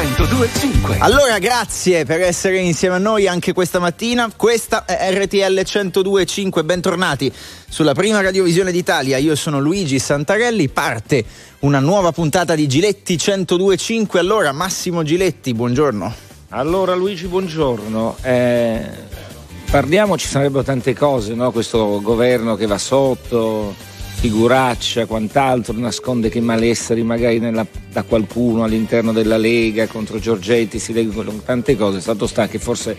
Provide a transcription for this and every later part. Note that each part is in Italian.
1025. Allora, grazie per essere insieme a noi anche questa mattina. Questa è RTL 1025. Bentornati sulla prima radiovisione d'Italia. Io sono Luigi Santarelli. Parte una nuova puntata di Giletti 1025. Allora, Massimo Giletti, buongiorno. Allora, Luigi, buongiorno. Eh, parliamo, ci sarebbero tante cose, no? Questo governo che va sotto figuraccia, quant'altro, nasconde che malesseri magari nella, da qualcuno all'interno della Lega contro Giorgetti, si leggono tante cose. Stato sta che forse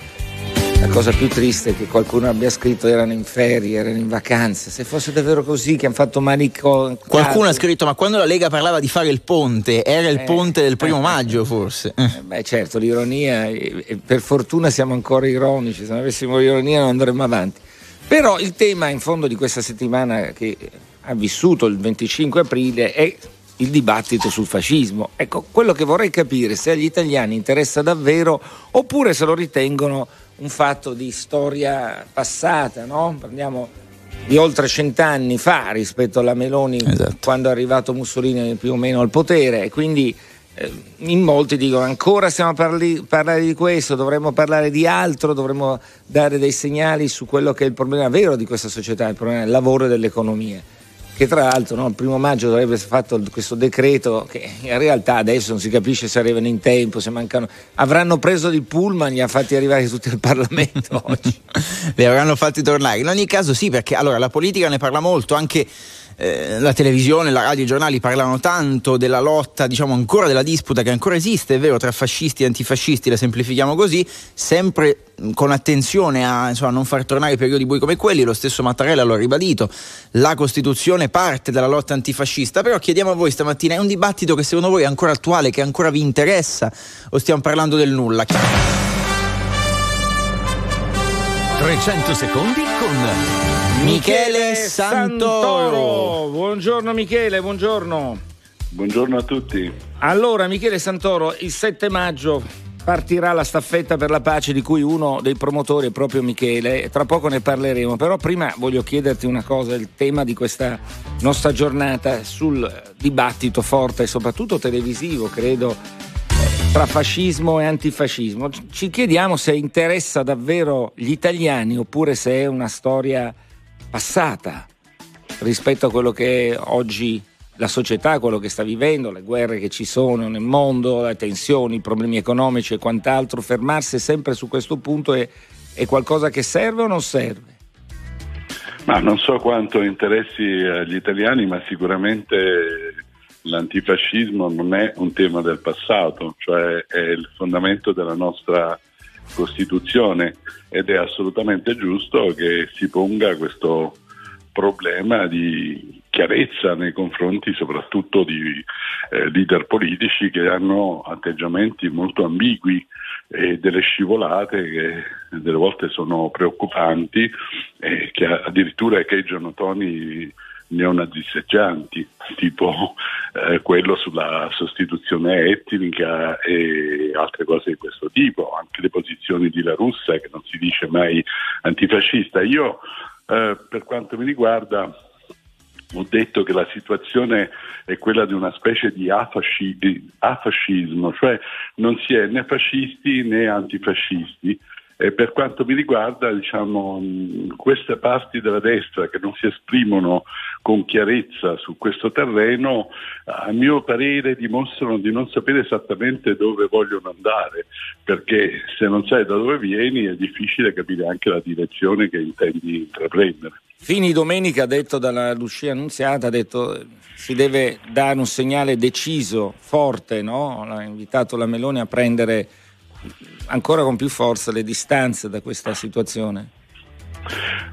la cosa più triste è che qualcuno abbia scritto erano in ferie, erano in vacanze. Se fosse davvero così che hanno fatto manico. Qualcuno ha scritto: Ma quando la Lega parlava di fare il ponte, era il eh, ponte del primo eh, maggio, forse. Eh, beh, certo, l'ironia, per fortuna siamo ancora ironici, se non avessimo l'ironia non andremmo avanti. Però il tema in fondo di questa settimana che ha vissuto il 25 aprile è il dibattito sul fascismo. Ecco, quello che vorrei capire se agli italiani interessa davvero oppure se lo ritengono un fatto di storia passata, no? Parliamo di oltre cent'anni fa rispetto alla Meloni esatto. quando è arrivato Mussolini più o meno al potere e quindi eh, in molti dicono ancora stiamo a parli, parlare di questo, dovremmo parlare di altro, dovremmo dare dei segnali su quello che è il problema vero di questa società, il problema del lavoro e dell'economia che tra l'altro no, il primo maggio dovrebbe essere fatto questo decreto che in realtà adesso non si capisce se arrivano in tempo, se mancano. Avranno preso il pullman, li ha fatti arrivare tutti al Parlamento oggi. li avranno fatti tornare. In ogni caso sì, perché allora la politica ne parla molto anche eh, la televisione, la radio, i giornali parlano tanto della lotta, diciamo ancora della disputa che ancora esiste, è vero, tra fascisti e antifascisti, la semplifichiamo così, sempre con attenzione a insomma, non far tornare periodi bui come quelli, lo stesso Mattarella lo ha ribadito, la Costituzione parte dalla lotta antifascista, però chiediamo a voi stamattina, è un dibattito che secondo voi è ancora attuale, che ancora vi interessa o stiamo parlando del nulla? 300 secondi con Michele Santoro. Buongiorno Michele, buongiorno. Buongiorno a tutti. Allora Michele Santoro, il 7 maggio partirà la staffetta per la pace di cui uno dei promotori è proprio Michele, tra poco ne parleremo, però prima voglio chiederti una cosa, il tema di questa nostra giornata sul dibattito forte e soprattutto televisivo, credo, tra fascismo e antifascismo. Ci chiediamo se interessa davvero gli italiani oppure se è una storia passata rispetto a quello che è oggi la società, quello che sta vivendo, le guerre che ci sono nel mondo, le tensioni, i problemi economici e quant'altro, fermarsi sempre su questo punto è, è qualcosa che serve o non serve? Ma non so quanto interessi agli italiani, ma sicuramente l'antifascismo non è un tema del passato, cioè è il fondamento della nostra Costituzione ed è assolutamente giusto che si ponga questo problema di chiarezza nei confronti soprattutto di eh, leader politici che hanno atteggiamenti molto ambigui e delle scivolate che delle volte sono preoccupanti e che addirittura echeggiano toni neonaziseggianti, tipo eh, quello sulla sostituzione etnica e altre cose di questo tipo, anche le posizioni di La Russa che non si dice mai antifascista. Io eh, per quanto mi riguarda ho detto che la situazione è quella di una specie di afasci- afascismo, cioè non si è né fascisti né antifascisti, e per quanto mi riguarda, diciamo, queste parti della destra che non si esprimono con chiarezza su questo terreno, a mio parere dimostrano di non sapere esattamente dove vogliono andare, perché se non sai da dove vieni è difficile capire anche la direzione che intendi intraprendere. Fini domenica, detto dalla Lucia Annunziata, ha detto si deve dare un segnale deciso, forte, no? ha invitato la Meloni a prendere ancora con più forza le distanze da questa situazione?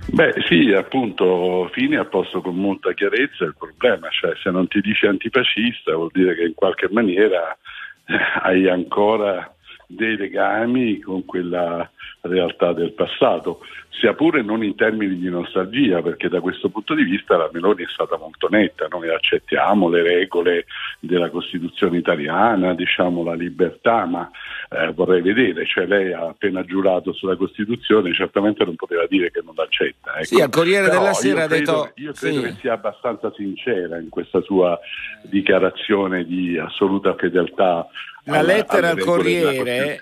Beh sì, appunto Fini ha posto con molta chiarezza il problema, cioè se non ti dici antifascista vuol dire che in qualche maniera eh, hai ancora dei legami con quella realtà del passato, sia pure non in termini di nostalgia, perché da questo punto di vista la Meloni è stata molto netta, noi accettiamo le regole della Costituzione italiana, diciamo la libertà, ma eh, vorrei vedere, cioè lei ha appena giurato sulla Costituzione, certamente non poteva dire che non l'accetta. Ecco. Sì, al Corriere Però della Sera ha detto... Io credo sì. che sia abbastanza sincera in questa sua dichiarazione di assoluta fedeltà la lettera al Corriere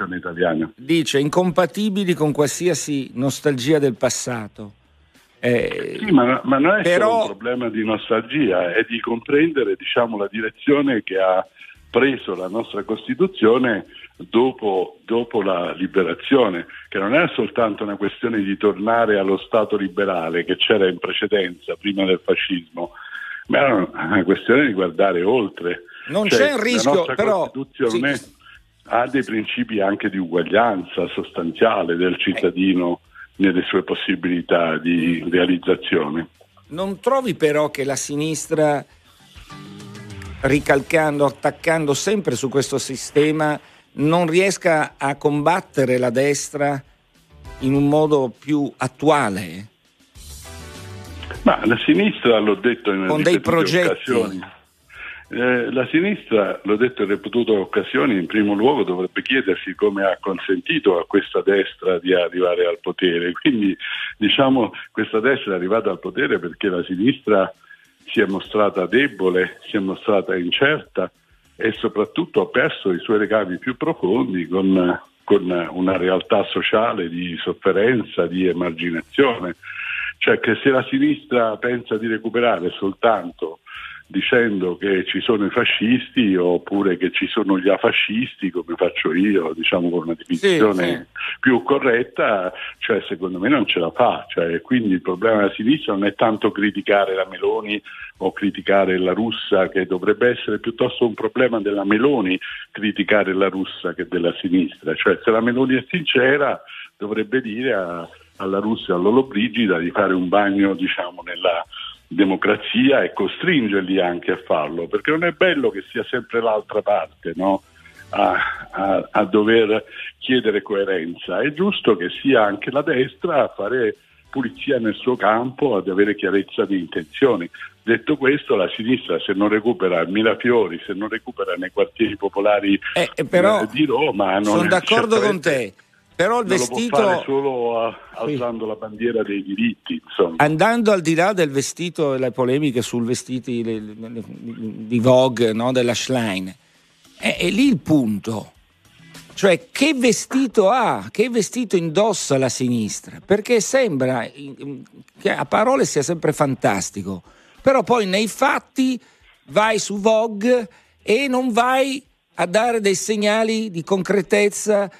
dice incompatibili con qualsiasi nostalgia del passato. Eh, sì, ma, ma, non è però... solo un problema di nostalgia, è di comprendere diciamo, la direzione che ha preso la nostra Costituzione dopo, dopo, la liberazione, che non è soltanto una questione di tornare allo Stato liberale che c'era in precedenza, prima del fascismo, ma è una questione di guardare oltre. Non cioè, c'è un rischio, la però... Costituzione sì. ha dei principi anche di uguaglianza sostanziale del cittadino nelle sue possibilità di mm. realizzazione. Non trovi però che la sinistra, ricalcando, attaccando sempre su questo sistema, non riesca a combattere la destra in un modo più attuale? Ma la sinistra, l'ho detto in con dei progetti. Occasioni, eh, la sinistra, l'ho detto in ripetute occasioni, in primo luogo dovrebbe chiedersi come ha consentito a questa destra di arrivare al potere. Quindi diciamo questa destra è arrivata al potere perché la sinistra si è mostrata debole, si è mostrata incerta e soprattutto ha perso i suoi legami più profondi con, con una realtà sociale di sofferenza, di emarginazione. Cioè che se la sinistra pensa di recuperare soltanto dicendo che ci sono i fascisti oppure che ci sono gli afascisti come faccio io, diciamo con una definizione sì, sì. più corretta, cioè secondo me non ce la fa, cioè, quindi il problema della sinistra non è tanto criticare la Meloni o criticare la russa che dovrebbe essere piuttosto un problema della Meloni criticare la russa che della sinistra, cioè se la Meloni è sincera dovrebbe dire a, alla Russia, all'Olobrigida di fare un bagno diciamo nella democrazia e costringerli anche a farlo, perché non è bello che sia sempre l'altra parte no? a, a, a, dover chiedere coerenza, è giusto che sia anche la destra a fare pulizia nel suo campo, ad avere chiarezza di intenzioni. Detto questo, la sinistra se non recupera Mirafiori, se non recupera nei quartieri popolari eh, però, di Roma... Non sono d'accordo con te però il vestito... lo può solo a, alzando sì. la bandiera dei diritti. Insomma. Andando al di là del vestito e le polemiche sul vestito di Vogue, no, della Schlein, è, è lì il punto. Cioè, che vestito ha, che vestito indossa la sinistra? Perché sembra che a parole sia sempre fantastico, però poi nei fatti vai su Vogue e non vai a dare dei segnali di concretezza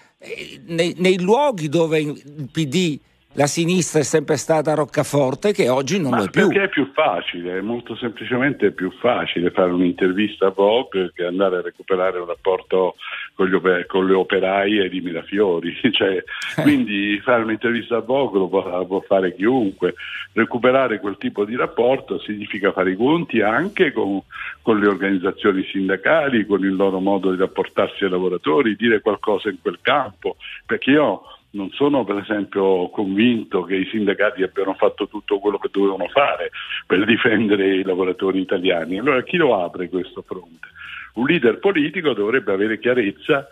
nei, nei luoghi dove il PD la sinistra è sempre stata roccaforte che oggi non Ma lo è più. Perché è più facile, è molto semplicemente più facile fare un'intervista a Vogue che andare a recuperare un rapporto con, oper- con le operaie di Mirafiori. Cioè, eh. quindi fare un'intervista a Vogue lo può, può, fare chiunque. Recuperare quel tipo di rapporto significa fare i conti anche con, con le organizzazioni sindacali, con il loro modo di rapportarsi ai lavoratori, dire qualcosa in quel campo. Perché io non sono per esempio convinto che i sindacati abbiano fatto tutto quello che dovevano fare per difendere i lavoratori italiani. Allora chi lo apre questo fronte? Un leader politico dovrebbe avere chiarezza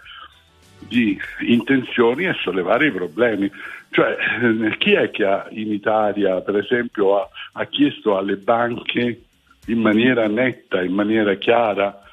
di intenzioni e sollevare i problemi. Cioè, eh, chi è che ha, in Italia, per esempio, ha, ha chiesto alle banche in maniera netta, in maniera chiara,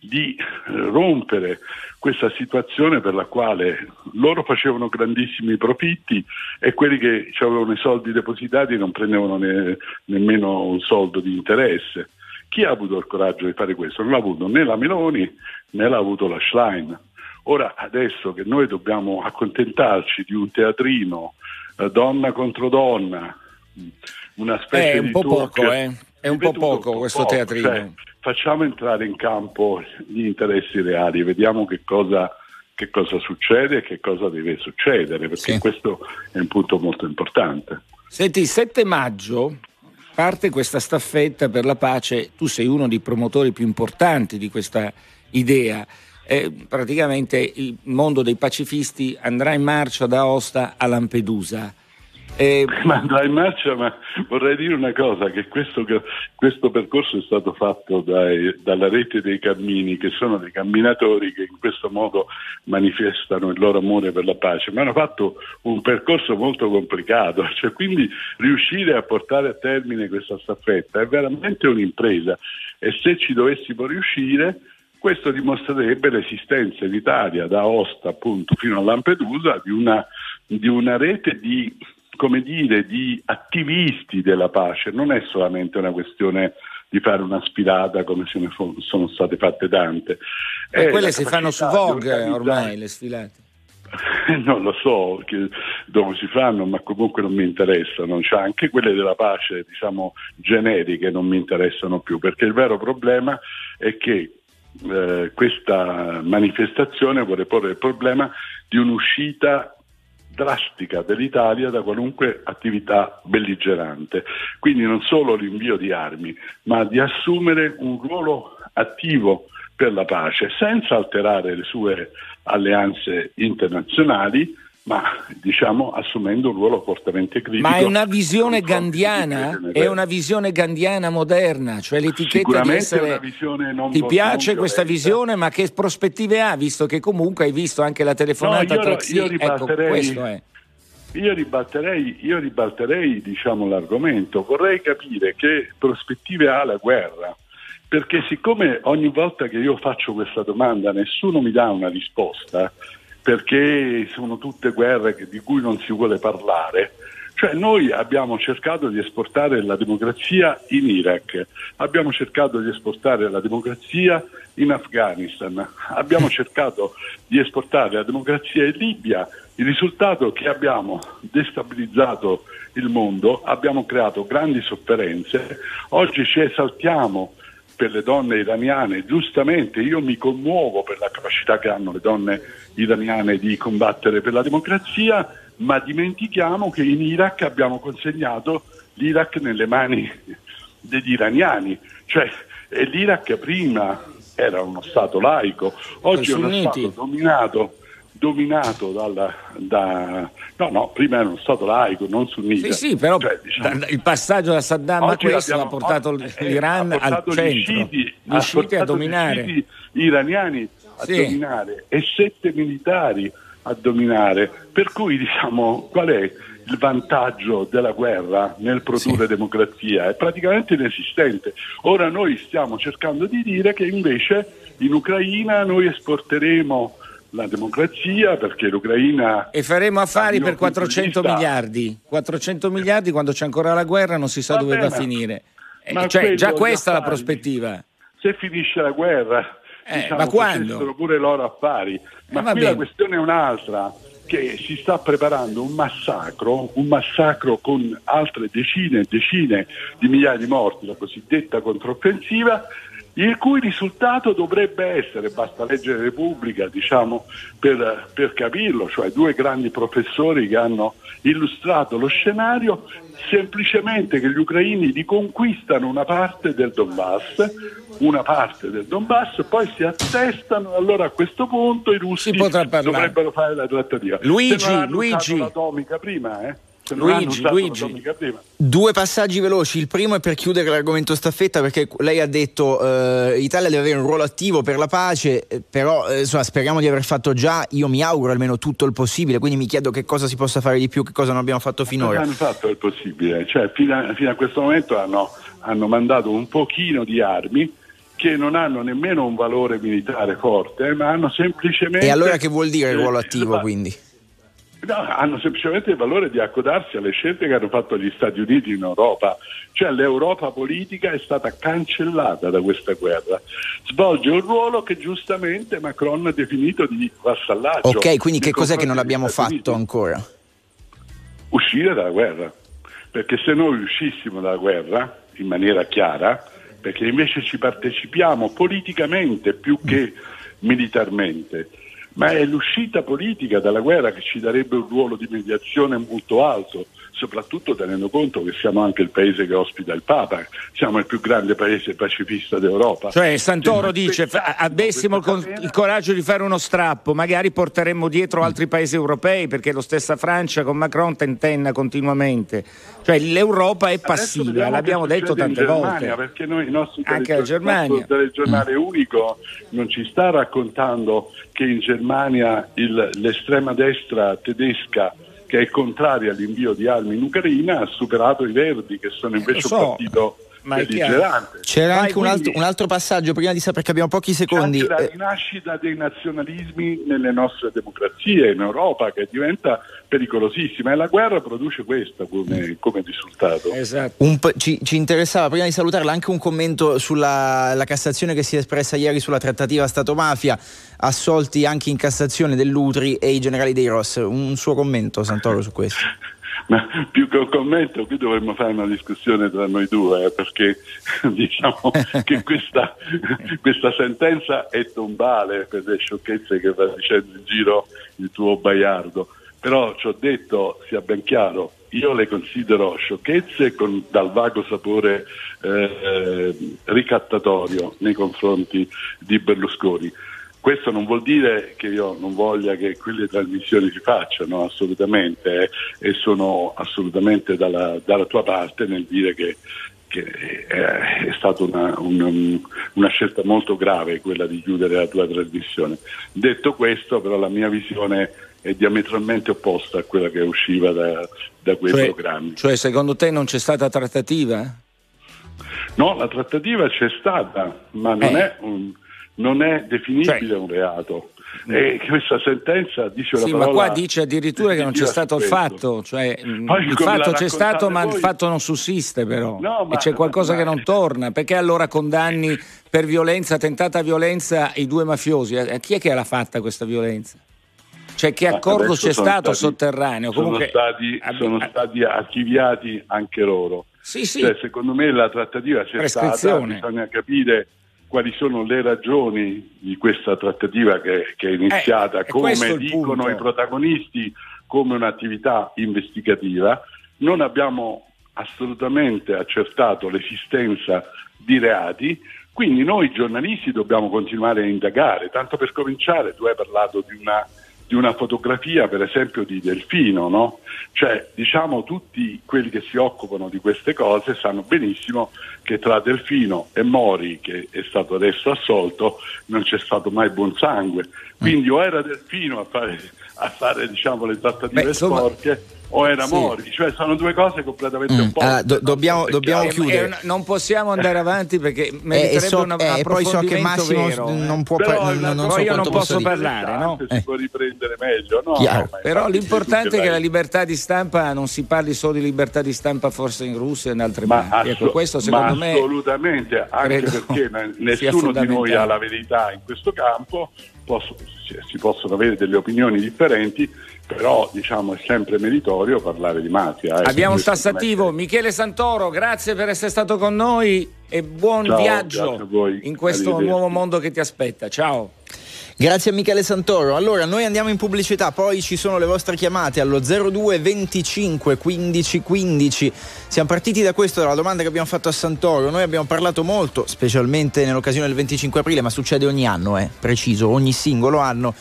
di eh, rompere questa situazione per la quale loro facevano grandissimi profitti e quelli che avevano i soldi depositati non prendevano ne, nemmeno un soldo di interesse. Chi ha avuto il coraggio di fare questo? Non l'ha avuto né la Meloni né l'ha avuto la Schlein. Ora, adesso che noi dobbiamo accontentarci di un teatrino, eh, donna contro donna, una specie è un po' poco, eh. È un po' poco questo poco, teatrino. Cioè, facciamo entrare in campo gli interessi reali, vediamo che cosa, che cosa succede e che cosa deve succedere, perché sì. questo è un punto molto importante. Senti, il 7 maggio parte questa staffetta per la pace, tu sei uno dei promotori più importanti di questa idea. Eh, praticamente il mondo dei pacifisti andrà in marcia da Aosta a Lampedusa. Eh, ma in marcia, ma vorrei dire una cosa, che questo, questo percorso è stato fatto dai, dalla rete dei cammini, che sono dei camminatori che in questo modo manifestano il loro amore per la pace, ma hanno fatto un percorso molto complicato, cioè, quindi riuscire a portare a termine questa staffetta è veramente un'impresa. E se ci dovessimo riuscire questo dimostrerebbe l'esistenza in Italia, da Aosta appunto fino a Lampedusa, di una, di una rete di, come dire, di attivisti della pace. Non è solamente una questione di fare una sfilata come se ne sono state fatte tante. E quelle si fanno su Vogue ormai le sfilate. non lo so dove si fanno, ma comunque non mi interessano. Cioè, anche quelle della pace, diciamo, generiche non mi interessano più, perché il vero problema è che eh, questa manifestazione vuole porre il problema di un'uscita drastica dell'Italia da qualunque attività belligerante. Quindi non solo l'invio di armi, ma di assumere un ruolo attivo per la pace senza alterare le sue alleanze internazionali ma diciamo assumendo un ruolo fortemente critico. Ma è una visione gandiana? È una visione gandiana moderna, cioè l'etichetta di essere... Ti piace questa visione, ma che prospettive ha, visto che comunque hai visto anche la telefonata no, io, tra io ecco, questo è. Io ribatterei, io ribatterei diciamo, l'argomento, vorrei capire che prospettive ha la guerra, perché siccome ogni volta che io faccio questa domanda nessuno mi dà una risposta, perché sono tutte guerre di cui non si vuole parlare. Cioè noi abbiamo cercato di esportare la democrazia in Iraq, abbiamo cercato di esportare la democrazia in Afghanistan, abbiamo cercato di esportare la democrazia in Libia. Il risultato è che abbiamo destabilizzato il mondo, abbiamo creato grandi sofferenze, oggi ci esaltiamo per le donne iraniane, giustamente io mi commuovo per la capacità che hanno le donne iraniane di combattere per la democrazia, ma dimentichiamo che in Iraq abbiamo consegnato l'Iraq nelle mani degli iraniani, cioè l'Iraq prima era uno Stato laico, oggi è uno Stato dominato dominato dalla, da, no, no, prima era uno Stato laico, non sunnita. Sì, sì, però cioè, diciamo, il passaggio da Saddam a questo ha portato l'Iran al centro, gli sciiti a dominare. Gli iraniani a sì. dominare e sette militari a dominare. Per cui diciamo qual è il vantaggio della guerra nel produrre sì. democrazia? È praticamente inesistente. Ora noi stiamo cercando di dire che invece in Ucraina noi esporteremo la democrazia perché l'Ucraina... E faremo affari per 400 miliardi. 400 miliardi quando c'è ancora la guerra non si sa Vabbè, dove va a finire. Eh, cioè, già questa è la prospettiva. Se finisce la guerra, eh, diciamo, ma quando? pure loro affari. Ma eh, qui la questione è un'altra, che si sta preparando un massacro, un massacro con altre decine e decine di migliaia di morti, la cosiddetta controffensiva, il cui risultato dovrebbe essere, basta leggere Repubblica diciamo, per, per, capirlo, cioè due grandi professori che hanno illustrato lo scenario, semplicemente che gli ucraini riconquistano una parte del Donbass, una parte del Donbass, poi si attestano, allora a questo punto i russi dovrebbero fare la trattativa. Luigi, Luigi. prima, eh? Luigi, Luigi. Due passaggi veloci. Il primo è per chiudere l'argomento staffetta, perché lei ha detto eh, l'Italia deve avere un ruolo attivo per la pace, eh, però eh, insomma, speriamo di aver fatto già, io mi auguro almeno tutto il possibile, quindi mi chiedo che cosa si possa fare di più, che cosa non abbiamo fatto finora. Hanno fatto il possibile, cioè fino a, fino a questo momento hanno, hanno mandato un pochino di armi che non hanno nemmeno un valore militare forte, ma hanno semplicemente... E allora che vuol dire il ruolo attivo quindi? No, hanno semplicemente il valore di accodarsi alle scelte che hanno fatto gli Stati Uniti in Europa, cioè l'Europa politica è stata cancellata da questa guerra, svolge un ruolo che giustamente Macron ha definito di vassallaggio. Ok, quindi che cos'è che non abbiamo fatto Uniti? ancora? Uscire dalla guerra, perché se noi uscissimo dalla guerra in maniera chiara, perché invece ci partecipiamo politicamente più che militarmente, ma è l'uscita politica dalla guerra che ci darebbe un ruolo di mediazione molto alto, soprattutto tenendo conto che siamo anche il paese che ospita il Papa, siamo il più grande paese pacifista d'Europa. Cioè Santoro dice, avessimo il, il coraggio di fare uno strappo, magari porteremmo dietro altri paesi europei, perché lo stessa Francia con Macron tentenna continuamente. Cioè l'Europa è passiva, l'abbiamo detto tante volte. Perché noi, il nostro anche la Germania. Il telegiornale mm. unico non ci sta raccontando che in Germania il, l'estrema destra tedesca che è contraria all'invio di armi in Ucraina ha superato i Verdi che sono invece so. un partito belligerante. C'era Vai, anche un altro, un altro, passaggio prima di sapere, perché abbiamo pochi secondi. C'è la rinascita dei nazionalismi nelle nostre democrazie in Europa che diventa pericolosissima e la guerra produce questo come, come risultato. Esatto. Po- ci, ci, interessava prima di salutarla anche un commento sulla Cassazione che si è espressa ieri sulla trattativa Stato-mafia, assolti anche in Cassazione dell'Utri e i generali dei Ross. Un suo commento, Santoro, su questo. Ma più che un commento, qui dovremmo fare una discussione tra noi due, eh, perché diciamo che questa, questa, sentenza è tombale per le sciocchezze che va dicendo in giro il tuo Baiardo però ci ho detto, sia ben chiaro, io le considero sciocchezze con, dal vago sapore eh, ricattatorio nei confronti di Berlusconi. Questo non vuol dire che io non voglia che quelle trasmissioni si facciano, assolutamente, eh, e sono assolutamente dalla, dalla, tua parte nel dire che, che è, è stata una, una, una, scelta molto grave quella di chiudere la tua trasmissione. Detto questo, però la mia visione è diametralmente opposta a quella che usciva da, da quei cioè, programmi. Cioè, secondo te non c'è stata trattativa? No, la trattativa c'è stata, ma non, eh. è, un, non è, definibile cioè, un reato. E questa sentenza dice sì, parola. ma qua dice addirittura che non c'è stato il fatto, cioè, il fatto c'è stato, ma voi... il fatto non sussiste, però. No, ma, e c'è qualcosa ma... che non torna. Perché allora condanni per violenza, tentata violenza, i due mafiosi? A chi è che l'ha fatta questa violenza? Cioè che accordo c'è stato stati, sotterraneo? Comunque, sono, stati, sono stati archiviati anche loro. Sì, sì. Cioè, secondo me la trattativa c'è stata, bisogna capire quali sono le ragioni di questa trattativa che, che è iniziata, eh, come dicono punto. i protagonisti, come un'attività investigativa. Non abbiamo assolutamente accertato l'esistenza di reati, quindi noi giornalisti dobbiamo continuare a indagare, tanto per cominciare tu hai parlato di una di una fotografia per esempio di Delfino, no? Cioè diciamo tutti quelli che si occupano di queste cose sanno benissimo che tra Delfino e Mori, che è stato adesso assolto, non c'è stato mai buon sangue. Quindi o era Delfino a fare, a fare diciamo, le trattative Beh, insomma... sporche o era sì. Mori, cioè sono due cose completamente mm. opposte. Ah, do- dobbiamo, dobbiamo chiudere. Eh, non possiamo andare avanti perché meriterebbe eh, so, una, eh, poi so che Massimo vero, non può parlare. Non, non, so io non posso parlare, no? Si eh. può riprendere meglio, no? no però l'importante è che la libertà di stampa non si parli solo di libertà di stampa forse in Russia e in altre parti. Ecco, questo secondo me assolutamente, anche perché nessuno di noi ha la verità in questo campo, posso, si possono avere delle opinioni differenti però diciamo è sempre meritorio parlare di mafia. Eh, Abbiamo un tassativo, Michele Santoro, grazie per essere stato con noi e buon Ciao, viaggio in questo nuovo mondo che ti aspetta. Ciao. Grazie a Michele Santoro. Allora, noi andiamo in pubblicità, poi ci sono le vostre chiamate allo 02 25 15 15. Siamo partiti da questo, dalla domanda che abbiamo fatto a Santoro. Noi abbiamo parlato molto, specialmente nell'occasione del 25 aprile, ma succede ogni anno, eh, preciso, ogni singolo anno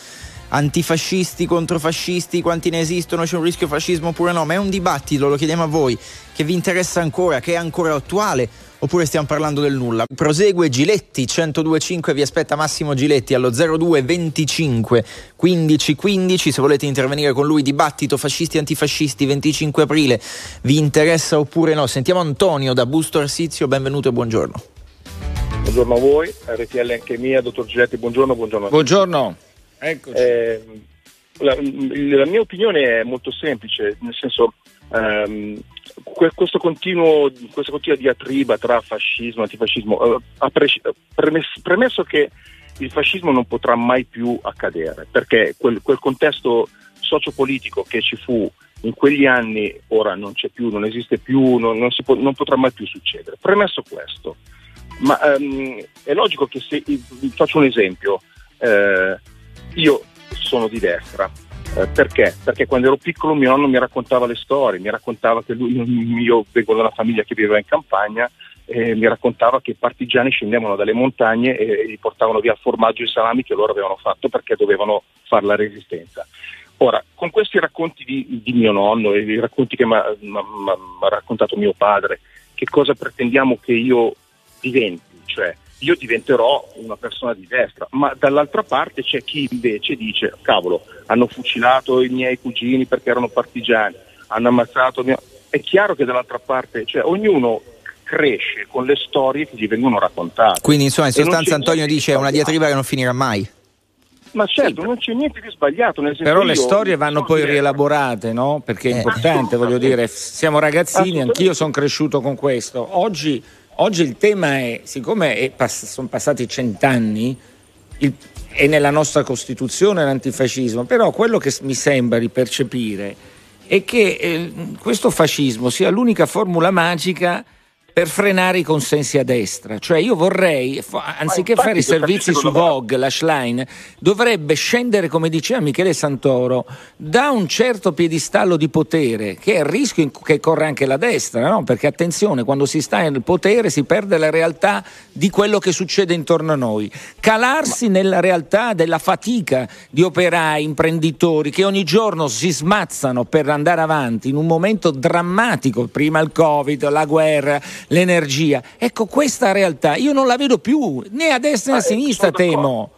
antifascisti contro fascisti, quanti ne esistono, c'è un rischio fascismo oppure no, ma è un dibattito, lo chiediamo a voi, che vi interessa ancora, che è ancora attuale oppure stiamo parlando del nulla? Prosegue Giletti 1025, vi aspetta Massimo Giletti allo 02 25 15 15, se volete intervenire con lui, dibattito fascisti antifascisti 25 aprile, vi interessa oppure no? Sentiamo Antonio da Busto Arsizio, benvenuto e buongiorno. Buongiorno a voi, RTL anche mia, dottor Giletti, buongiorno, buongiorno. Buongiorno. Eh, la, la, mia opinione è molto semplice, nel senso ehm, questo continuo, questa continua diatriba tra fascismo e antifascismo, eh, premesso, premesso che il fascismo non potrà mai più accadere, perché quel, quel contesto sociopolitico che ci fu in quegli anni ora non c'è più, non esiste più, non, non, può, non potrà mai più succedere. Premesso questo, ma um, è logico che se faccio un esempio, eh, io sono di destra. Eh, perché? Perché quando ero piccolo mio nonno mi raccontava le storie, mi raccontava che lui, io vengo da una famiglia che viveva in campagna e mi raccontava che i partigiani scendevano dalle montagne e gli portavano via il formaggio e i salami che loro avevano fatto perché dovevano fare la resistenza. Ora, con questi racconti di, di mio nonno e i racconti che mi ha raccontato mio padre, che cosa pretendiamo che io diventi? Cioè, io diventerò una persona di destra, ma dall'altra parte c'è chi invece dice, cavolo, hanno fucilato i miei cugini perché erano partigiani, hanno ammazzato mio... È chiaro che dall'altra parte, cioè ognuno cresce con le storie che gli vengono raccontate. Quindi insomma in sostanza Antonio dice è una diatriba che non finirà mai. Ma certo, non c'è niente di sbagliato. Nel Però le storie vanno poi rielaborate, no? Perché è eh. importante, voglio dire, siamo ragazzini, anch'io sono cresciuto con questo. Oggi, oggi il tema è, siccome è pass- sono passati cent'anni, il, è nella nostra Costituzione l'antifascismo, però quello che mi sembra di percepire è che eh, questo fascismo sia l'unica formula magica per frenare i consensi a destra. Cioè io vorrei, anziché fare i servizi su Vogue, la Schlein, dovrebbe scendere, come diceva Michele Santoro, da un certo piedistallo di potere, che è il rischio che corre anche la destra, no? perché attenzione, quando si sta nel potere si perde la realtà di quello che succede intorno a noi. Calarsi nella realtà della fatica di operai, imprenditori, che ogni giorno si smazzano per andare avanti in un momento drammatico, prima il Covid, la guerra, l'energia. Ecco, questa realtà io non la vedo più né a destra né a sinistra, temo.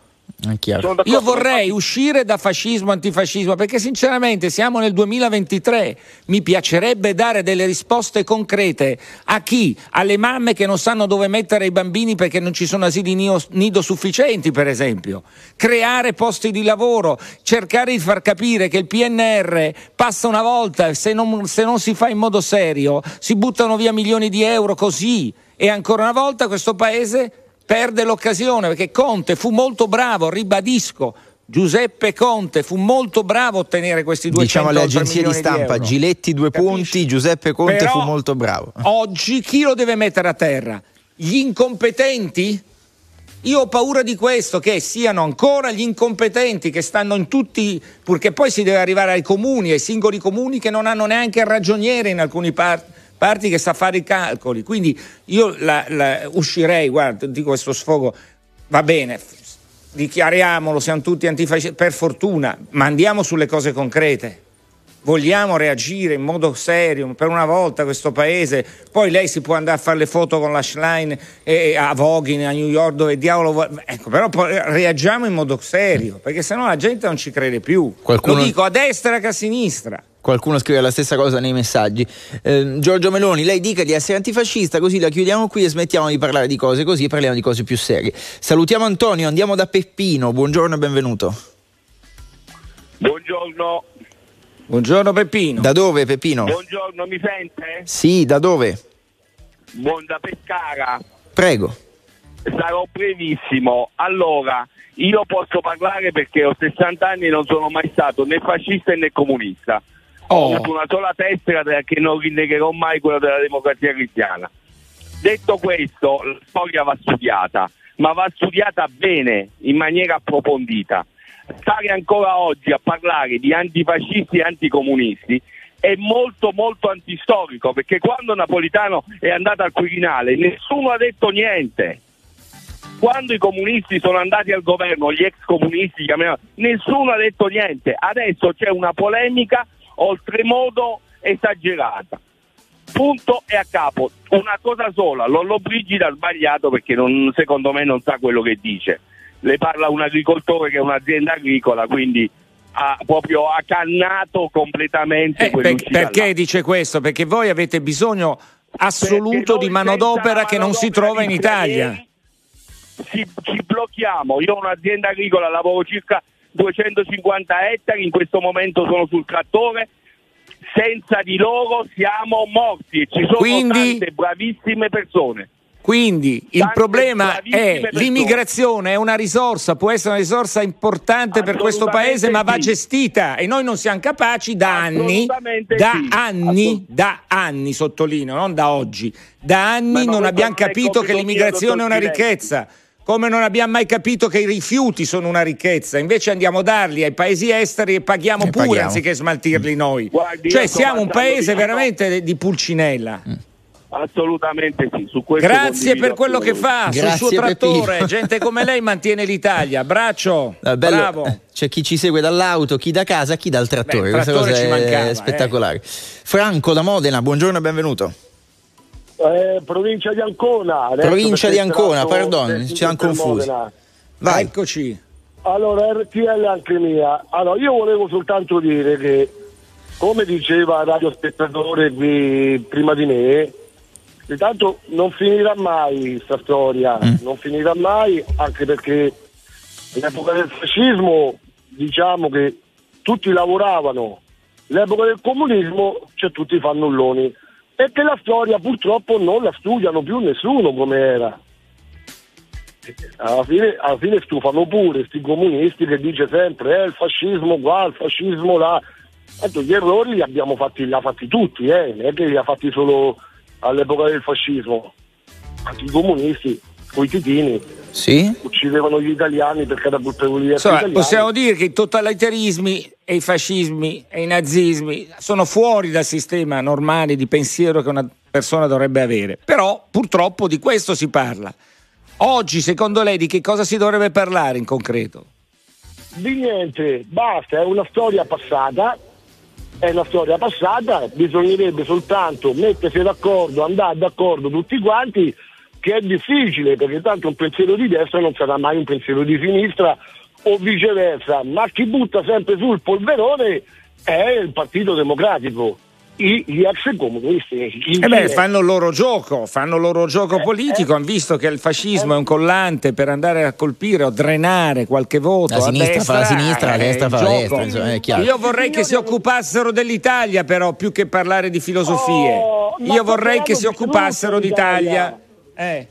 Io vorrei uscire da fascismo, antifascismo, perché sinceramente siamo nel 2023. Mi piacerebbe dare delle risposte concrete a chi? Alle mamme che non sanno dove mettere i bambini perché non ci sono asili nido sufficienti, per esempio. Creare posti di lavoro, cercare di far capire che il PNR passa una volta, se non, se non si fa in modo serio, si buttano via milioni di euro così. E ancora una volta questo paese perde l'occasione perché Conte fu molto bravo, ribadisco. Giuseppe Conte fu molto bravo a ottenere questi due Diciamo alle agenzie di stampa, di Giletti due Capisci? punti, Giuseppe Conte Però fu molto bravo. Oggi chi lo deve mettere a terra? Gli incompetenti? Io ho paura di questo, che siano ancora gli incompetenti che stanno in tutti, perché poi si deve arrivare ai comuni, ai singoli comuni che non hanno neanche il ragioniere in alcuni parti parti che sa fare i calcoli. Quindi io la, la, uscirei, guarda, di questo sfogo, va bene, dichiariamolo, siamo tutti antifascisti, per fortuna, ma andiamo sulle cose concrete. Vogliamo reagire in modo serio per una volta questo paese. Poi lei si può andare a fare le foto con la Schlein e a Voghin a New York dove diavolo vuole. Ecco, però reagiamo in modo serio, perché sennò la gente non ci crede più. Qualcuno... Lo dico a destra che a sinistra. Qualcuno scrive la stessa cosa nei messaggi. Eh, Giorgio Meloni, lei dica di essere antifascista, così la chiudiamo qui e smettiamo di parlare di cose così e parliamo di cose più serie. Salutiamo Antonio, andiamo da Peppino. Buongiorno e benvenuto. Buongiorno. Buongiorno Peppino. Da dove Peppino? Buongiorno, mi sente? Sì, da dove? Buon da Pescara. Prego. Sarò brevissimo. Allora, io posso parlare perché ho 60 anni e non sono mai stato né fascista né comunista oh. avuto una sola tessera che non rinnegherò mai quella della democrazia cristiana. Detto questo, la storia va studiata, ma va studiata bene, in maniera approfondita. Stare ancora oggi a parlare di antifascisti e anticomunisti è molto molto antistorico perché quando Napolitano è andato al Quirinale nessuno ha detto niente quando i comunisti sono andati al governo, gli ex comunisti, nessuno ha detto niente. Adesso c'è una polemica oltremodo esagerata. Punto e a capo. Una cosa sola, Lollo Brigida ha sbagliato perché non, secondo me non sa quello che dice. Le parla un agricoltore che è un'azienda agricola, quindi ha proprio accannato completamente eh, per, Perché là. dice questo? Perché voi avete bisogno assoluto di manodopera che non si trova in Italia. Ci, ci blocchiamo. Io ho un'azienda agricola, lavoro circa 250 ettari, in questo momento sono sul trattore, senza di loro siamo morti e ci sono Quindi... tante bravissime persone. Quindi il Tante problema è persone. l'immigrazione è una risorsa, può essere una risorsa importante per questo paese, ma va gestita e noi non siamo capaci da anni, da sì. anni, da anni, sottolineo, non da oggi, da anni non abbiamo capito che l'immigrazione è una ricchezza come non abbiamo mai capito che i rifiuti sono una ricchezza, invece andiamo a darli ai paesi esteri e paghiamo e pure paghiamo. anziché smaltirli noi. Guardi, cioè siamo un paese veramente di pulcinella. Mm. Assolutamente sì. Grazie per quello che fa Grazie sul suo trattore. Peppino. Gente come lei mantiene l'Italia. Braccio. Ah, bravo. Eh, c'è chi ci segue dall'auto, chi da casa, chi dal trattore. Beh, Questa cosa è mancava, spettacolare. Eh. Franco da Modena, buongiorno e benvenuto. Eh, provincia di Ancona. Provincia di Ancona, perdono, ci siamo confusi. Vai. Eccoci. Allora, RTL anche mia. Allora, io volevo soltanto dire che, come diceva il radiospettatore di, prima di me, intanto non finirà mai questa storia, mm. non finirà mai anche perché l'epoca del fascismo diciamo che tutti lavoravano, l'epoca del comunismo cioè tutti i fannulloni e che la storia purtroppo non la studiano più nessuno come era. Alla fine, alla fine stufano pure questi comunisti che dice sempre eh, il fascismo qua, il fascismo là. Ecco, gli errori li abbiamo fatti, li ha fatti tutti, eh? non è che li ha fatti solo all'epoca del fascismo. Anche i comunisti, coi titini, sì? uccidevano gli italiani perché era di Insomma, possiamo dire che i totalitarismi e i fascismi e i nazismi sono fuori dal sistema normale di pensiero che una persona dovrebbe avere. Però purtroppo di questo si parla. Oggi, secondo lei, di che cosa si dovrebbe parlare in concreto? Di niente, basta, è una storia passata, è una storia passata, bisognerebbe soltanto mettersi d'accordo, andare d'accordo tutti quanti, che è difficile perché tanto un pensiero di destra non sarà mai un pensiero di sinistra o viceversa, ma chi butta sempre sul polverone è il Partito Democratico gli ex comunisti. Eh beh, fanno il loro gioco, fanno il loro gioco eh, politico, eh, hanno visto che il fascismo eh, è un collante per andare a colpire o drenare qualche voto. La sinistra destra, fa la sinistra, la destra fa la destra, insomma, è chiaro. Io vorrei che si occupassero dell'Italia però, più che parlare di filosofie. Oh, Io vorrei che si occupassero d'Italia. Eh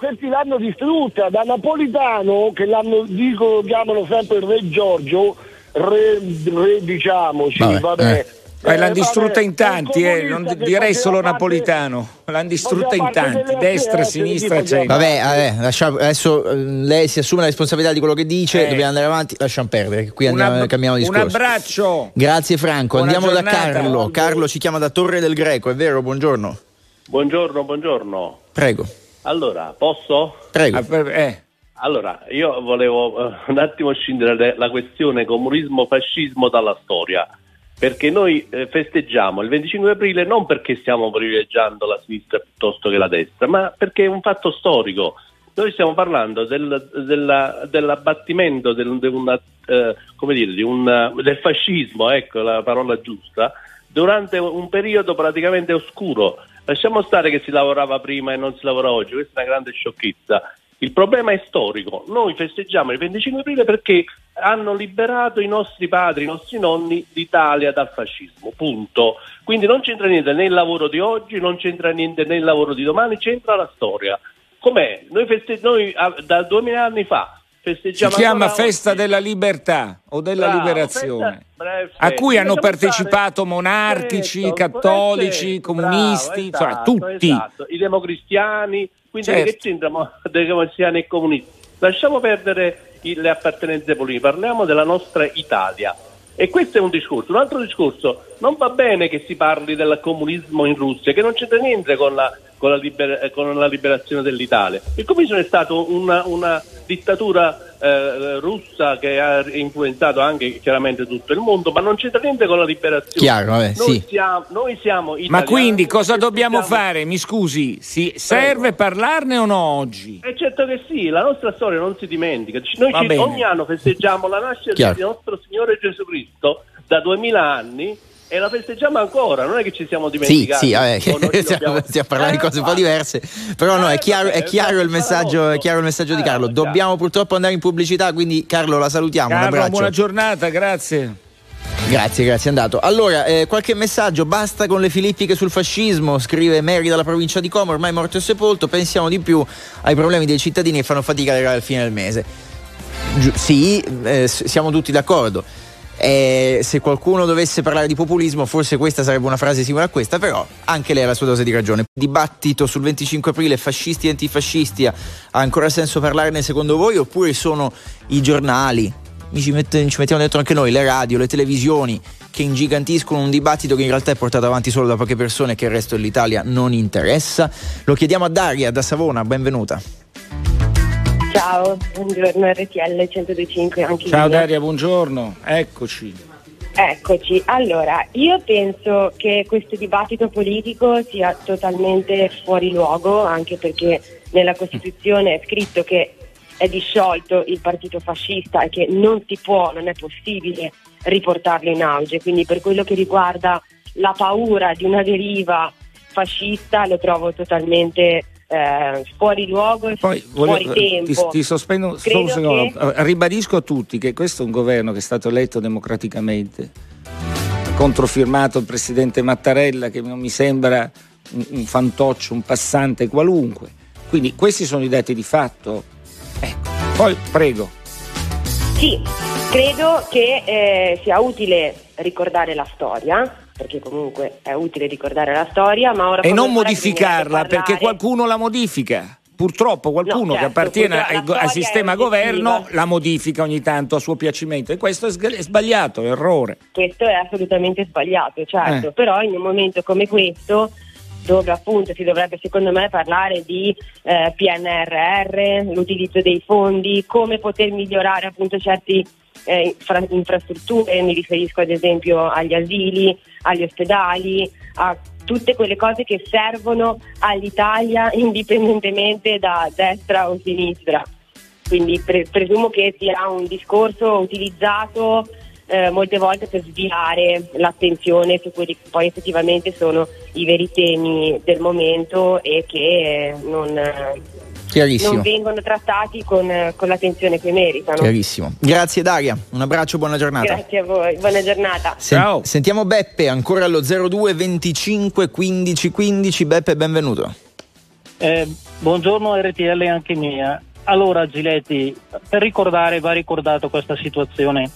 questi l'hanno distrutta da Napolitano che l'hanno dico chiamano sempre il re Giorgio re, re diciamoci vabbè, vabbè eh. Eh, l'hanno distrutta in tanti, eh, non direi solo napolitano, l'hanno distrutta in tanti, destra, sinistra, centro. Vabbè, vabbè lasciamo, adesso eh, lei si assume la responsabilità di quello che dice, eh. dobbiamo andare avanti, lasciamo perdere, qui andiamo, ab- cambiamo discorso. Un abbraccio. Grazie Franco, Buona andiamo giornata. da Carlo. Carlo ci chiama da Torre del Greco, è vero? Buongiorno. Buongiorno, buongiorno. Prego. Allora, posso? Prego. Ah, eh. Allora, io volevo uh, un attimo scindere la questione comunismo-fascismo dalla storia perché noi eh, festeggiamo il 25 aprile non perché stiamo privilegiando la sinistra piuttosto che la destra, ma perché è un fatto storico. Noi stiamo parlando del, della, dell'abbattimento del, de una, eh, dire, un, del fascismo, ecco la parola giusta, durante un periodo praticamente oscuro. Lasciamo stare che si lavorava prima e non si lavora oggi, questa è una grande sciocchezza. Il problema è storico. Noi festeggiamo il 25 aprile perché hanno liberato i nostri padri, i nostri nonni l'Italia dal fascismo. Punto. Quindi non c'entra niente nel lavoro di oggi, non c'entra niente nel lavoro di domani, c'entra la storia. Com'è? Noi, feste- noi da 2000 anni fa festeggiamo. Si chiama Festa oggi. della Libertà o della Bravo, Liberazione, festa, a cui hanno partecipato monarchici, certo, cattolici, certo, comunisti, esatto, cioè tutti. Esatto. I democristiani, quindi certo. che c'entrano democristiani e comunisti? Lasciamo perdere le appartenenze politiche, parliamo della nostra Italia. E questo è un discorso. Un altro discorso, non va bene che si parli del comunismo in Russia, che non c'entra niente con la, con la, liber- con la liberazione dell'Italia. Il comunismo è stata una, una dittatura eh, russa che ha influenzato anche chiaramente tutto il mondo, ma non c'entra niente con la liberazione. Chiaro, vabbè, noi, sì. siamo, noi siamo italiani. Ma quindi cosa dobbiamo siamo... fare? Mi scusi, si serve parlarne o no oggi? Eh certo che sì, la nostra storia non si dimentica. Noi ci, ogni anno festeggiamo la nascita Chiaro. del nostro Signore Gesù Cristo da duemila anni e la festeggiamo ancora, non è che ci siamo dimenticati. Sì, sì, vabbè, stiamo, stiamo parlando di cose un po' diverse, però no, è eh, chiaro, è chiaro, il, messaggio, è chiaro il messaggio di Carlo. Dobbiamo purtroppo andare in pubblicità, quindi Carlo la salutiamo. Carlo, un abbraccio. buona giornata, grazie. Grazie, grazie, è andato. Allora, eh, qualche messaggio, basta con le filippiche sul fascismo, scrive Mary dalla provincia di Como, ormai morto e sepolto, pensiamo di più ai problemi dei cittadini che fanno fatica ad arrivare al fine del mese. Gi- sì, eh, siamo tutti d'accordo eh, se qualcuno dovesse parlare di populismo, forse questa sarebbe una frase simile a questa, però anche lei ha la sua dose di ragione. Dibattito sul 25 aprile, fascisti e antifascisti, ha ancora senso parlarne secondo voi oppure sono i giornali? Ci, mette, ci mettiamo dentro anche noi, le radio, le televisioni che ingigantiscono un dibattito che in realtà è portato avanti solo da poche persone e che il resto dell'Italia non interessa. Lo chiediamo a Daria da Savona, benvenuta. Ciao, buongiorno RTL 125 anche Ciao io. Daria, buongiorno, eccoci. Eccoci, allora io penso che questo dibattito politico sia totalmente fuori luogo, anche perché nella Costituzione è scritto che è disciolto il partito fascista e che non si può, non è possibile riportarlo in auge, quindi per quello che riguarda la paura di una deriva fascista lo trovo totalmente eh, fuori luogo e Poi fuori volevo- tempo. ti, ti sospendo solo un secondo. che- Eh, Ribadisco a tutti che questo è un governo che è stato eletto democraticamente, controfirmato il presidente Mattarella, che non mi sembra un, un fantoccio, un passante qualunque. Quindi questi sono i dati di fatto. Ecco. Poi prego. Sì, credo che eh, sia utile ricordare la storia, perché comunque è utile ricordare la storia, ma ora E non che modificarla perché qualcuno la modifica. Purtroppo qualcuno No, che certo, appartiene purtroppo al, go- sistema governo la modifica ogni tanto a suo piacimento e questo è, sg- è sbagliato, è errore. Questo è assolutamente sbagliato, certo, Eh. però in un momento come questo dove appunto si dovrebbe secondo me parlare di eh, PNRR, l'utilizzo dei fondi, come poter migliorare appunto certe infra- infrastrutture, mi riferisco ad esempio agli asili, agli ospedali, a tutte quelle cose che servono all'Italia indipendentemente da destra o sinistra. Quindi pre- presumo che sia un discorso utilizzato eh, molte volte per sviare l'attenzione su quelli che poi effettivamente sono i veri temi del momento e che eh, non, eh, Chiarissimo. non vengono trattati con, eh, con l'attenzione che meritano. Chiarissimo. Grazie Daria, un abbraccio, buona giornata. Grazie a voi, buona giornata. Sen- Sentiamo Beppe ancora allo 02 25 15 15. Beppe, benvenuto. Eh, buongiorno RTL anche mia. Allora Giletti, per ricordare va ricordato questa situazione,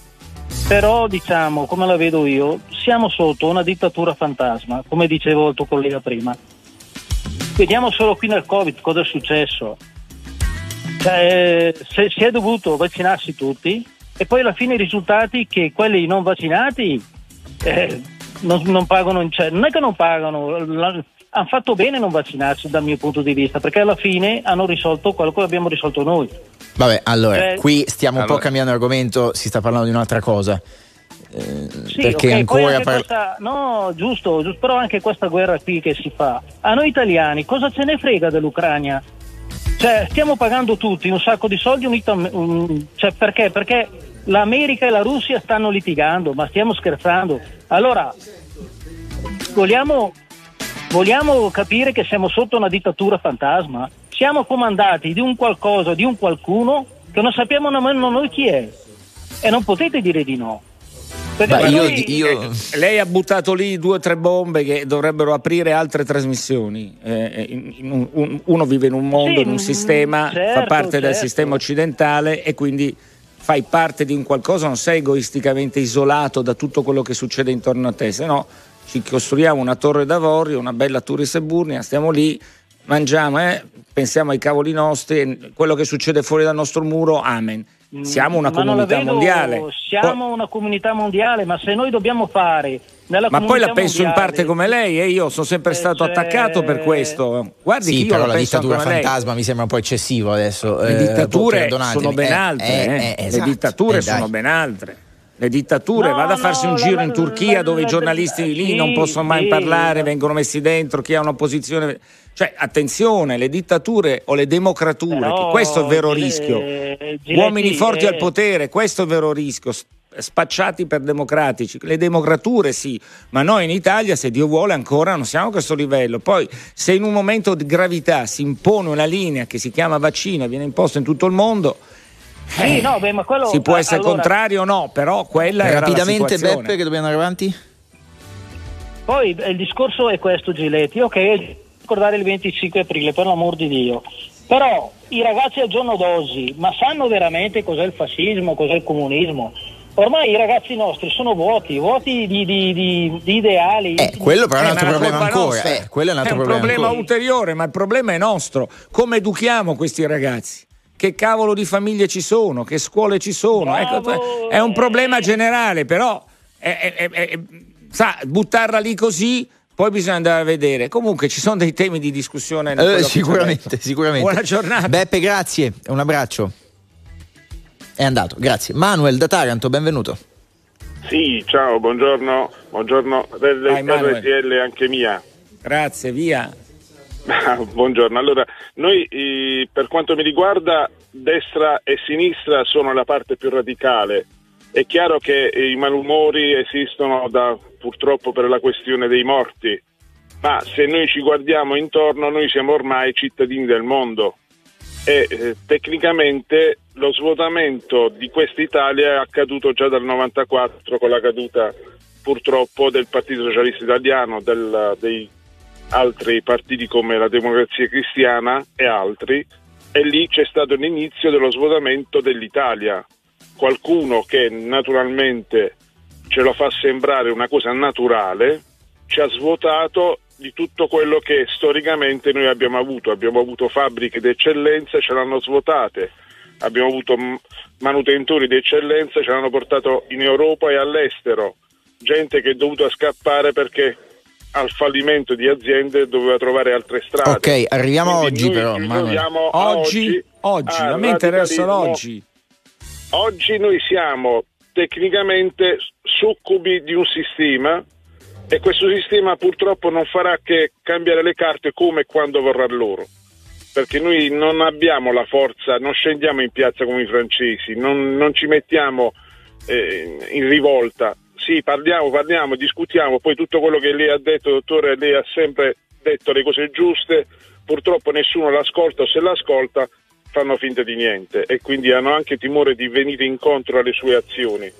però diciamo, come la vedo io, siamo sotto una dittatura fantasma, come dicevo il tuo collega prima. Vediamo solo qui nel Covid cosa è successo. Cioè, se si è dovuto vaccinarsi tutti e poi alla fine i risultati che quelli non vaccinati eh, non, non pagano, cioè, non è che non pagano, la- hanno fatto bene a non vaccinarsi dal mio punto di vista, perché alla fine hanno risolto quello che abbiamo risolto noi. Vabbè, allora, Eh, qui stiamo un po' allora. cambiando argomento, si sta parlando di un'altra cosa. Eh, Sì, perché ok, poi ancora par- questa, no, giusto, giusto, però anche questa guerra qui che si fa, a noi italiani cosa ce ne frega dell'Ucraina? Cioè, stiamo pagando tutti un sacco di soldi, unito a- un- cioè, perché? Perché l'America e la Russia stanno litigando, ma stiamo scherzando. Allora, vogliamo, vogliamo capire che siamo sotto una dittatura fantasma? Siamo comandati di un qualcosa, di un qualcuno che non sappiamo nemmeno noi chi è. E non potete dire di no. Beh, noi- eh, lei ha buttato lì due o tre bombe che dovrebbero aprire altre trasmissioni. Eh, in- in un- un- uno vive in un mondo, Sì, in un sistema, fa certo, parte del certo. sistema occidentale e quindi fai parte di un qualcosa, non sei egoisticamente isolato da tutto quello che succede intorno a te, se no ci costruiamo una torre d'avorio, una bella Turis e Burnia, stiamo lì, mangiamo, eh, pensiamo ai cavoli nostri, quello che succede fuori dal nostro muro, amen. Siamo una Ma comunità vedo- mondiale. Siamo una comunità mondiale, ma se noi dobbiamo fare nella Ma poi la penso in mondiale- parte come lei e io sono sempre stato cioè- attaccato per questo. Guardi che Sì, io però la dittatura come lei. fantasma mi sembra un po' eccessivo adesso. Le eh, dittature sono ben Eh, altre. eh, eh. eh, Le esatto. dittature Eh, sono ben altre. Le dittature, No, vada a farsi no, un giro la- in Turchia la- dove i la- giornalisti lì sì, non possono mai sì. parlare, vengono messi dentro, chi ha un'opposizione. Cioè, attenzione, le dittature o le democrature, Però, questo è il vero Gile- rischio. Giletti, Uomini forti eh, al potere, questo è il vero rischio. Spacciati per democratici, le democrature sì, ma noi in Italia, se Dio vuole, ancora non siamo a questo livello. Poi, se in un momento di gravità si impone una linea che si chiama vaccino e viene imposta in tutto il mondo, Sì, no, beh, ma quello- si può essere allora- contrario o no, però quella la Rapidamente. Beppe che dobbiamo andare avanti? Poi eh, il discorso è questo, Giletti. Ok, ricordare il 25 aprile, per l'amor di Dio. Però i ragazzi al giorno d'oggi, ma sanno veramente cos'è il fascismo, cos'è il comunismo? Ormai i ragazzi nostri sono vuoti, vuoti di, di- di- di ideali. Eh, quello però è un Eh, altro la problema ancora. eh, quello è un altro un problema, problema ulteriore, ma il problema è nostro. Come educhiamo questi ragazzi? Che cavolo di famiglie ci sono? Che scuole ci sono? Ecco, è un problema generale, però è- è- è- è- sa, buttarla lì così, poi bisogna andare a vedere. Comunque ci sono dei temi di discussione. Eh, sicuramente, sicuramente. Buona giornata. Beppe, grazie, un abbraccio. È andato, grazie. Manuel da Taranto, benvenuto. Sì, ciao, buongiorno, buongiorno Manuel. RTL anche mia. Grazie, via. buongiorno, allora noi eh, per quanto mi riguarda destra e sinistra sono la parte più radicale. È chiaro che eh, i malumori esistono da, purtroppo per la questione dei morti, ma se noi ci guardiamo intorno noi siamo ormai cittadini del mondo e eh, tecnicamente lo svuotamento di questa Italia è accaduto già dal 94 con la caduta purtroppo del Partito Socialista Italiano, del, dei altri partiti come la Democrazia Cristiana e altri e lì c'è stato l'inizio dello svuotamento dell'Italia. Qualcuno che naturalmente ce lo fa sembrare una cosa naturale ci ha svuotato di tutto quello che storicamente noi abbiamo avuto. Abbiamo avuto fabbriche d'eccellenza, ce l'hanno svuotate. Abbiamo avuto manutentori d'eccellenza, ce l'hanno portato in Europa e all'estero. Gente che è dovuta scappare perché al fallimento di aziende doveva trovare altre strade. Ok, arriviamo Quindi oggi però. a Oggi, oggi, a me interessa l'oggi. Oggi noi siamo tecnicamente succubi di un sistema e questo sistema purtroppo non farà che cambiare le carte come e quando vorrà loro. Perché noi non abbiamo la forza, non scendiamo in piazza come i francesi, non, non ci mettiamo eh, in rivolta. Sì, parliamo, parliamo, discutiamo, poi tutto quello che lei ha detto, dottore, lei ha sempre detto le cose giuste, purtroppo nessuno l'ascolta o se l'ascolta fanno finta di niente e quindi hanno anche timore di venire incontro alle sue azioni.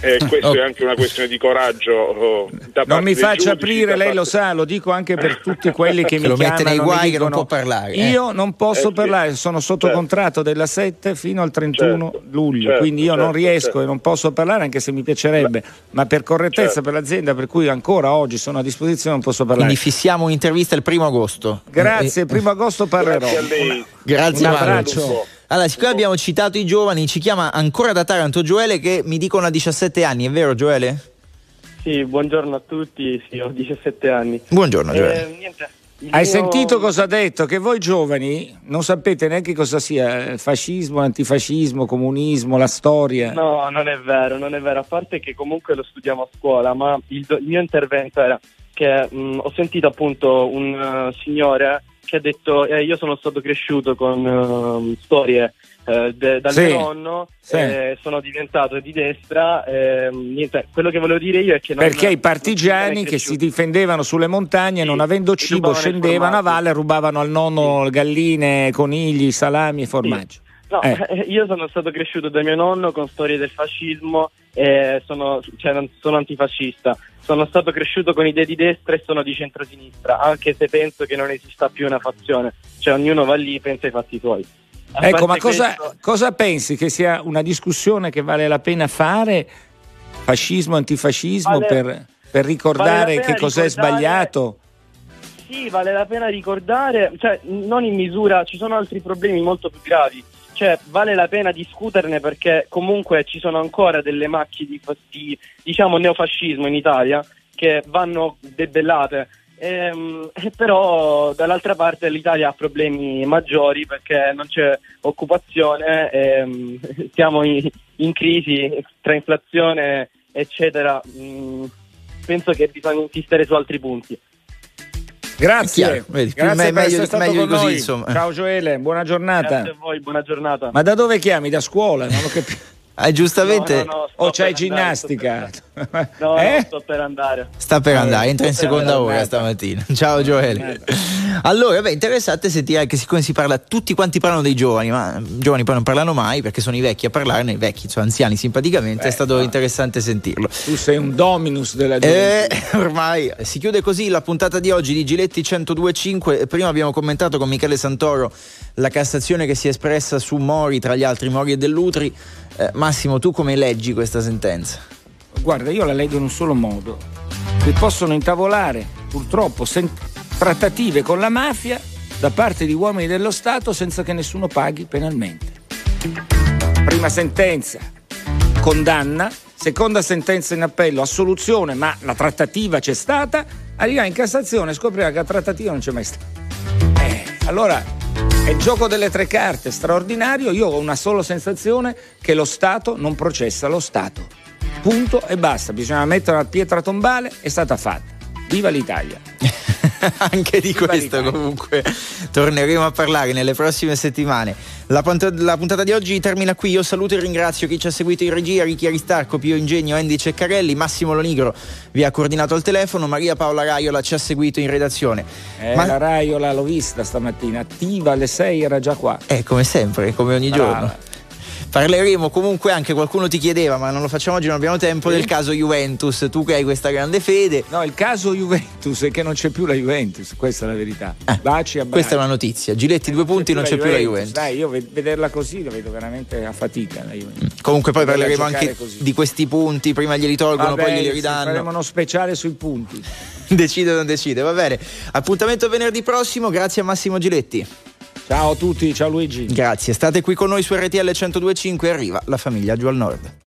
E questo è anche una questione di coraggio. oh, da Non parte mi faccia aprire, lei lo parte- sa, lo dico anche per tutti quelli che, Che mi lo mette chiamano nei e guai mi che non dicono, può parlare, eh. Io non posso Eh, parlare, sono sotto Certo. contratto della 7 fino al 31 Certo. luglio, Certo, quindi io non certo, riesco certo. e non posso parlare anche se mi piacerebbe, ma per correttezza Certo. per l'azienda per cui ancora oggi sono a disposizione non posso parlare. Quindi fissiamo un'intervista il primo agosto. Grazie, Eh, il primo agosto parlerò. Grazie a lei. Grazie Un abbraccio. Allora, siccome abbiamo citato i giovani, ci chiama ancora da Taranto Gioele che mi dicono a 17 anni, è vero Gioele? Sì, buongiorno a tutti, sì, ho 17 anni. Buongiorno Gioele. Eh, niente, Hai mio- sentito cosa ha detto? Che voi giovani non sapete neanche cosa sia eh, fascismo, antifascismo, comunismo, la storia. No, non è vero, non è vero, a parte che comunque lo studiamo a scuola, ma il, il mio intervento era che mh, ho sentito appunto un eh, signore che ha detto eh, io sono stato cresciuto con ehm, storie eh, de- dal Sì, mio nonno, sì. eh, sono diventato di destra, ehm, niente, quello che volevo dire io è che non- Perché i non partigiani sono che si difendevano sulle montagne, Sì, non avendo cibo, i scendevano a valle e rubavano al nonno galline, conigli, salami e formaggi. No, Eh. eh, io sono stato cresciuto da mio nonno con storie del fascismo e sono, cioè, sono antifascista. Sono stato cresciuto con idee di destra e sono di centrosinistra, anche se penso che non esista più una fazione. Cioè ognuno va lì e pensa ai fatti suoi. A Ecco, ma cosa, questo- cosa pensi che sia una discussione che vale la pena fare? Fascismo, antifascismo, Vale- per, per ricordare vale che cos'è ricordare- sbagliato? Sì, vale la pena ricordare, cioè non in misura, ci sono altri problemi molto più gravi. Cioè, vale la pena discuterne perché comunque ci sono ancora delle macchie di, di, diciamo neofascismo in Italia che vanno debellate. Ehm, eh, però dall'altra parte l'Italia ha problemi maggiori perché non c'è occupazione, ehm, siamo in, in crisi tra inflazione eccetera. Mm, penso che bisogna insistere su altri punti. Grazie, vedi, grazie me- per meglio essere di- stato meglio così, noi. insomma. Ciao Gioele, buona giornata. Grazie a voi, buona giornata. Ma da dove chiami? Da scuola? Non ho capito. Ah, giustamente No, no, no, O c'hai per andare, sto ginnastica? per- No, Eh? sto per andare. sta per andare, entra in sto seconda andare. ora stamattina. Ciao Gioele. Allora, beh, interessante sentire che siccome si parla, tutti quanti parlano dei giovani, ma i giovani poi non parlano mai perché sono i vecchi a parlarne, i vecchi, cioè anziani simpaticamente, è stato interessante sentirlo. Tu sei un dominus della Eh, gioventù. ormai si chiude così la puntata di oggi di Giletti 1025. Prima abbiamo commentato con Michele Santoro la Cassazione che si è espressa su Mori, tra gli altri Mori e Dell'Utri. Eh, Massimo, tu come leggi questa sentenza? Guarda, io la leggo in un solo modo. Che possono intavolare, purtroppo, sen- trattative con la mafia da parte di uomini dello Stato senza che nessuno paghi penalmente. Prima sentenza, condanna. Seconda sentenza in appello, assoluzione, ma la trattativa c'è stata. Arriva in Cassazione e scoprirà che la trattativa non c'è mai stata. Eh, allora è gioco delle tre carte, straordinario. Io ho una sola sensazione che lo Stato non processa lo Stato. Punto e basta. Bisogna mettere la pietra tombale, è stata fatta. Viva l'Italia! Anche di questo comunque torneremo a parlare nelle prossime settimane. La, punt- la, puntata di oggi termina qui. Io saluto e ringrazio chi ci ha seguito in regia, Ricchi Aristarco, Pio Ingegno, Andy Ceccarelli, Massimo Lonigro vi ha coordinato al telefono, Maria Paola Raiola ci ha seguito in redazione. Eh, Ma... La Raiola l'ho vista stamattina, attiva alle 6 era già qua. Eh, come sempre, come ogni Brava. giorno. Parleremo comunque anche, qualcuno ti chiedeva, ma non lo facciamo oggi, non abbiamo tempo, sì. del caso Juventus. Tu che hai questa grande fede. No, il caso Juventus è che non c'è più la Juventus, questa è la verità. Eh, Baci a Questa è una notizia. Giletti due punti, non c'è più la Juventus. Dai, io vederla così la vedo veramente a fatica la Juventus. Mm. Comunque poi parleremo anche così. di questi punti, prima glieli tolgono, Vabbè, poi glieli ridanno. Faremo uno speciale sui punti. decide o non decide, va bene. Appuntamento venerdì prossimo, grazie a Massimo Giletti. Ciao a tutti, ciao Luigi. Grazie, state qui con noi su RTL 1025 arriva la famiglia giù al nord.